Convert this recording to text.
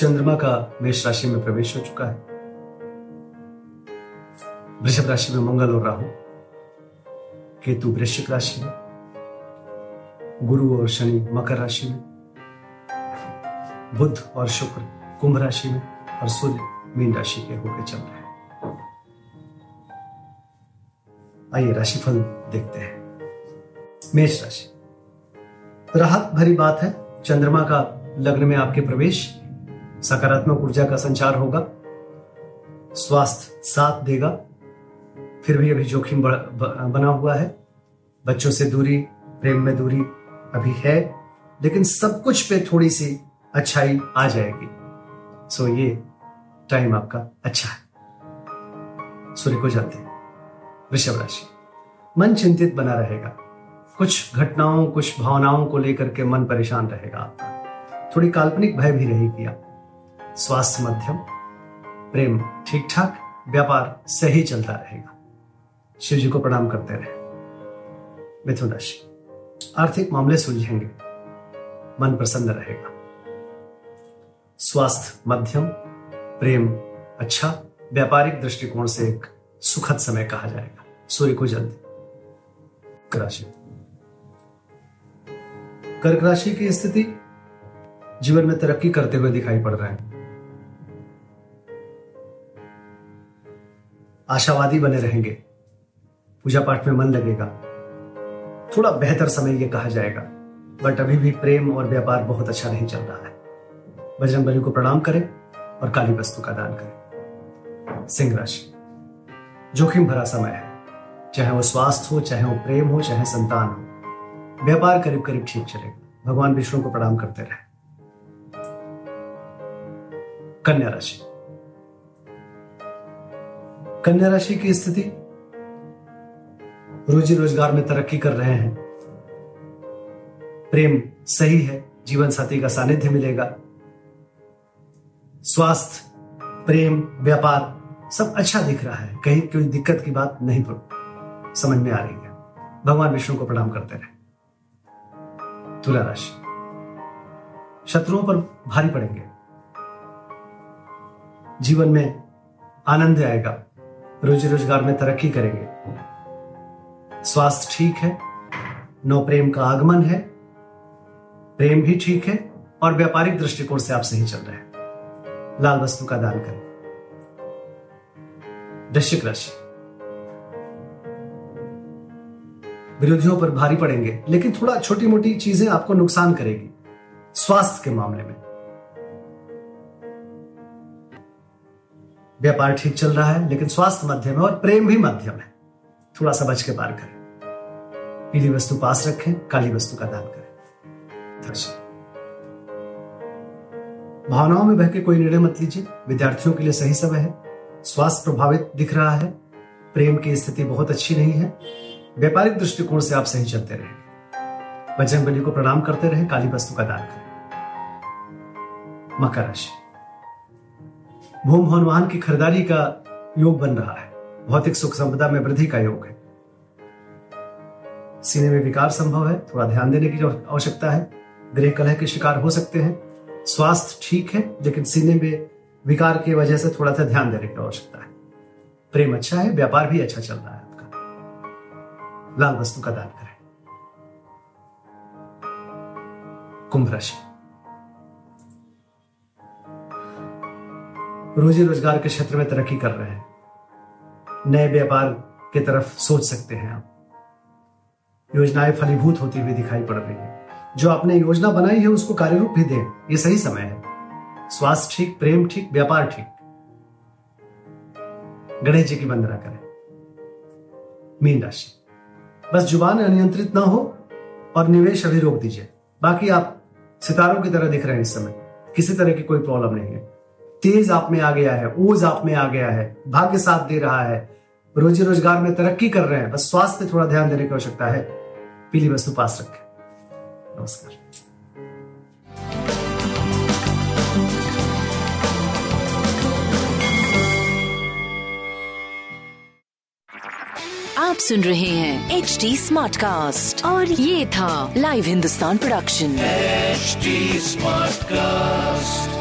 चंद्रमा का मेष राशि में प्रवेश हो चुका है। वृषभ राशि में मंगल और राहु, केतु वृश्चिक राशि में, गुरु और शनि मकर राशि में, बुध और शुक्र कुंभ राशि में और सूर्य मीन राशि के होकर चल रहे हैं। आइए राशिफल देखते हैं। मेष राशि। राहत भरी बात है। चंद्रमा का लग्न में आपके प्रवेश सकारात्मक ऊर्जा का संचार होगा, स्वास्थ्य साथ देगा, फिर भी अभी जोखिम बना हुआ है। बच्चों से दूरी, प्रेम में दूरी अभी है, लेकिन सब कुछ पे थोड़ी सी अच्छाई आ जाएगी। सो ये टाइम आपका अच्छा है। सूर्य को जानते हैं। वृषभ राशि। मन चिंतित बना रहेगा। कुछ घटनाओं, कुछ भावनाओं को लेकर के मन परेशान रहेगा आपका। थोड़ी काल्पनिक भय भी रहेगी आप। स्वास्थ्य मध्यम, प्रेम ठीक ठाक व्यापार सही चलता रहेगा। शिव जी को प्रणाम करते रहे। मिथुन राशि आर्थिक मामले सुलझेंगे, मन प्रसन्न रहेगा। स्वास्थ्य मध्यम, प्रेम अच्छा व्यापारिक दृष्टिकोण से एक सुखद समय कहा जाएगा। सूर्य को जल्दी राशि। कर्क राशि की स्थिति जीवन में तरक्की करते हुए दिखाई पड़ रहा है। आशावादी बने रहेंगे। पूजा पाठ में मन लगेगा। थोड़ा बेहतर समय यह कहा जाएगा, बट अभी भी प्रेम और व्यापार बहुत अच्छा नहीं चल रहा है। बजरंग बली को प्रणाम करें और काली वस्तु का दान करें। सिंह राशि। जोखिम भरा समय है। चाहे वो स्वास्थ्य हो, चाहे वो प्रेम हो, चाहे संतान हो। व्यापार करीब करीब ठीक चलेगा। भगवान विष्णु को प्रणाम करते रहे। कन्या राशि। कन्या राशि की स्थिति रोजी रोज़गार में तरक्की कर रहे हैं। प्रेम सही है, जीवन साथी का सानिध्य मिलेगा। स्वास्थ्य, प्रेम, व्यापार सब अच्छा दिख रहा है। कहीं कोई दिक्कत की बात नहीं समझ में आ रही है। भगवान विष्णु को प्रणाम करते रहे। तुला राशि। शत्रुओं पर भारी पड़ेंगे। जीवन में आनंद आएगा। रोजी रोज़गार में तरक्की करेंगे। स्वास्थ्य ठीक है, नौ प्रेम का आगमन है, प्रेम भी ठीक है और व्यापारिक दृष्टिकोण से आप सही चल रहे हैं। लाल वस्तु का दान करें। वृश्चिक राशि। विरोधियों पर भारी पड़ेंगे, लेकिन थोड़ा छोटी मोटी चीज़ें आपको नुकसान करेगी। स्वास्थ्य के मामले में। व्यापार ठीक चल रहा है, लेकिन स्वास्थ्य मध्यम है और प्रेम भी मध्यम है। थोड़ा सा बच के पार करें। पीली वस्तु पास रखें, काली वस्तु का दान करें। भावनाओं में बह के कोई निर्णय मत लीजिए। विद्यार्थियों के लिए सही समय है। स्वास्थ्य प्रभावित दिख रहा है। प्रेम की स्थिति बहुत अच्छी नहीं है। व्यापारिक दृष्टिकोण से आप सही चलते रहे। बजरंग बली को प्रणाम करते रहे, काली वस्तु का दान करें। मकर राशि। भूम भवन वाहन की खरीदारी का योग बन रहा है। भौतिक सुख संपदा में वृद्धि का योग है। सीने में विकार संभव है, थोड़ा ध्यान देने की आवश्यकता है। गृह कलह के शिकार हो सकते हैं। स्वास्थ्य ठीक है, लेकिन सीने में विकार की वजह से थोड़ा सा ध्यान देने की आवश्यकता है। प्रेम अच्छा है, व्यापार भी अच्छा चल रहा है आपका। लाल वस्तु का दान करें। कुंभ राशि। रोजी रोज़गार के क्षेत्र में तरक्की कर रहे हैं। नए व्यापार की तरफ़ सोच सकते हैं आप। योजनाएँ फलीभूत होती हुई दिखाई पड़ रही है। जो आपने योजना बनाई है, उसको कार्यरूप भी दें। ये सही समय है। स्वास्थ्य ठीक, प्रेम ठीक, व्यापार ठीक। गणेश जी की वंदना करें। मीन राशि। बस ज़ुबान अनियंत्रित ना हो और निवेश अभी रोक दीजिए। बाकी आप सितारों की तरह दिख रहे हैं इस समय। किसी तरह की कोई प्रॉब्लम नहीं है। तेज आप में आ गया है ओज आप में आ गया है भाग्य साथ दे रहा है। रोजी रोज़गार में तरक्की कर रहे हैं बस स्वास्थ्य थोड़ा ध्यान देने की आवश्यकता है। पीली वस्तु पास रखें। नमस्कार। आप सुन रहे हैं एच डी स्मार्ट कास्ट और ये था live Hindustan production smart cast